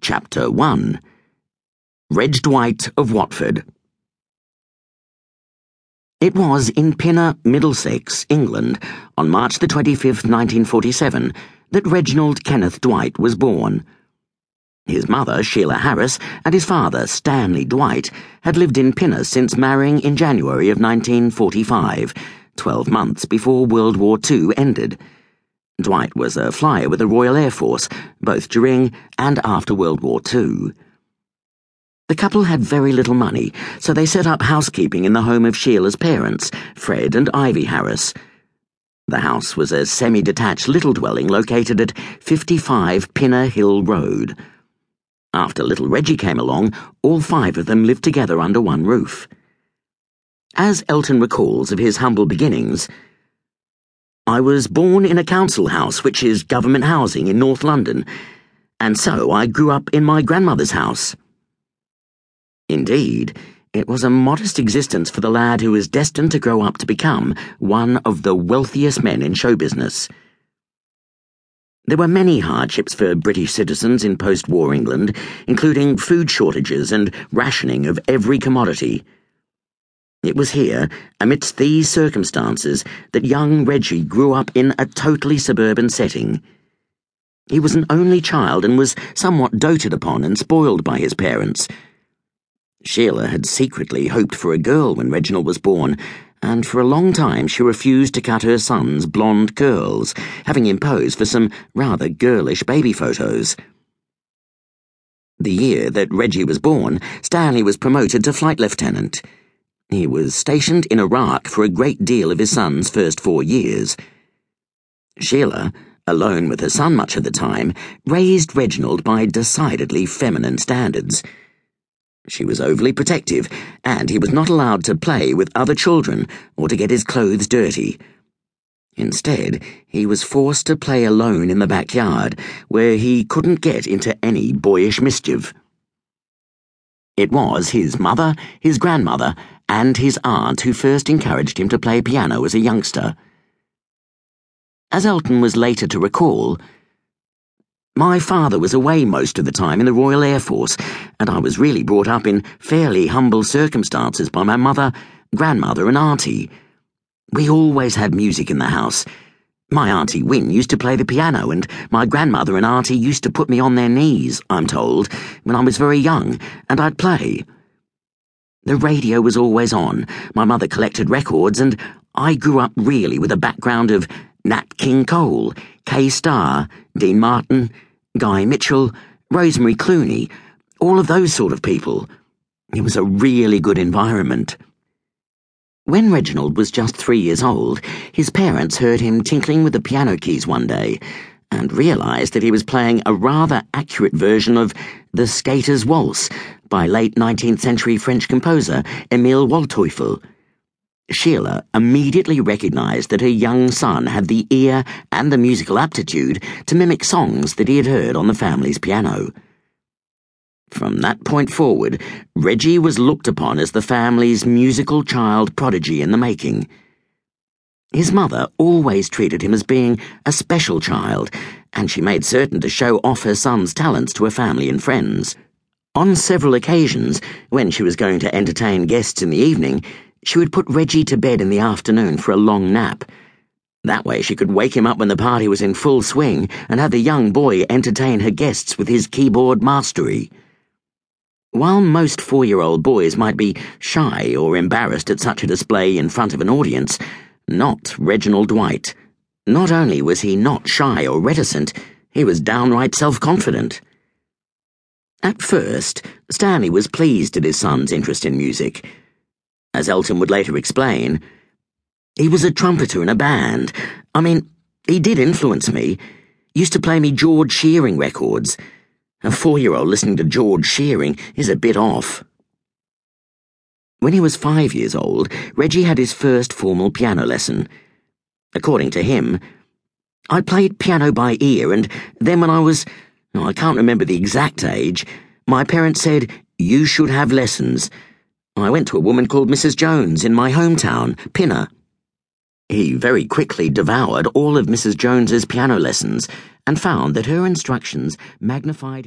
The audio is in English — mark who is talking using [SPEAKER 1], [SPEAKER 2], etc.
[SPEAKER 1] Chapter 1 Reg Dwight of Watford. It was in Pinner, Middlesex, England, on March the 25th, 1947, that Reginald Kenneth Dwight was born. His mother, Sheila Harris, and his father, Stanley Dwight, had lived in Pinner since marrying in January of 1945, 12 months before World War II ended. Dwight was a flyer with the Royal Air Force, both during and after World War II. The couple had very little money, so they set up housekeeping in the home of Sheila's parents, Fred and Ivy Harris. The house was a semi detached little dwelling located at 55 Pinner Hill Road. After little Reggie came along, all five of them lived together under one roof. As Elton recalls of his humble beginnings, I was born in a council house, which is government housing in North London, and so I grew up in my grandmother's house. Indeed, it was a modest existence for the lad who was destined to grow up to become one of the wealthiest men in show business. There were many hardships for British citizens in post war England, including food shortages and rationing of every commodity. It was here, amidst these circumstances, that young Reggie grew up in a totally suburban setting. He was an only child and was somewhat doted upon and spoiled by his parents. Sheila had secretly hoped for a girl when Reginald was born, and for a long time she refused to cut her son's blonde curls, having him pose for some rather girlish baby photos. The year that Reggie was born, Stanley was promoted to flight lieutenant. He was stationed in Iraq for a great deal of his son's first four years. Sheila, alone with her son much of the time, raised Reginald by decidedly feminine standards. She was overly protective, and he was not allowed to play with other children or to get his clothes dirty. Instead, he was forced to play alone in the backyard, where he couldn't get into any boyish mischief. It was his mother, his grandmother, and his aunt who first encouraged him to play piano as a youngster. As Elton was later to recall, my father was away most of the time in the Royal Air Force, and I was really brought up in fairly humble circumstances by my mother, grandmother, and auntie. We always had music in the house. My auntie Win used to play the piano, and my grandmother and auntie used to put me on their knees, I'm told, when I was very young, and I'd play. The radio was always on. My mother collected records, and I grew up really with a background of Nat King Cole, Kay Starr, Dean Martin, Guy Mitchell, Rosemary Clooney, all of those sort of people. It was a really good environment. When Reginald was just three years old, his parents heard him tinkling with the piano keys one day and realized that he was playing a rather accurate version of The Skater's Waltz by late 19th century French composer Emile Waldteufel. Sheila immediately recognized that her young son had the ear and the musical aptitude to mimic songs that he had heard on the family's piano. From that point forward, Reggie was looked upon as the family's musical child prodigy in the making. His mother always treated him as being a special child, and she made certain to show off her son's talents to her family and friends. On several occasions, when she was going to entertain guests in the evening, she would put Reggie to bed in the afternoon for a long nap. That way she could wake him up when the party was in full swing and have the young boy entertain her guests with his keyboard mastery. While most four year old boys might be shy or embarrassed at such a display in front of an audience, not Reginald Dwight. Not only was he not shy or reticent, he was downright self confident. At first, Stanley was pleased at his son's interest in music. As Elton would later explain, he was a trumpeter in a band. I mean, he did influence me. Used to play me George Shearing records. A four year old listening to George Shearing is a bit off. When he was five years old, Reggie had his first formal piano lesson. According to him, I played piano by ear, and then when I was, oh, I can't remember the exact age, my parents said, You should have lessons. I went to a woman called Mrs. Jones in my hometown, Pinner. He very quickly devoured all of Mrs. Jones's piano lessons and found that her instructions magnified his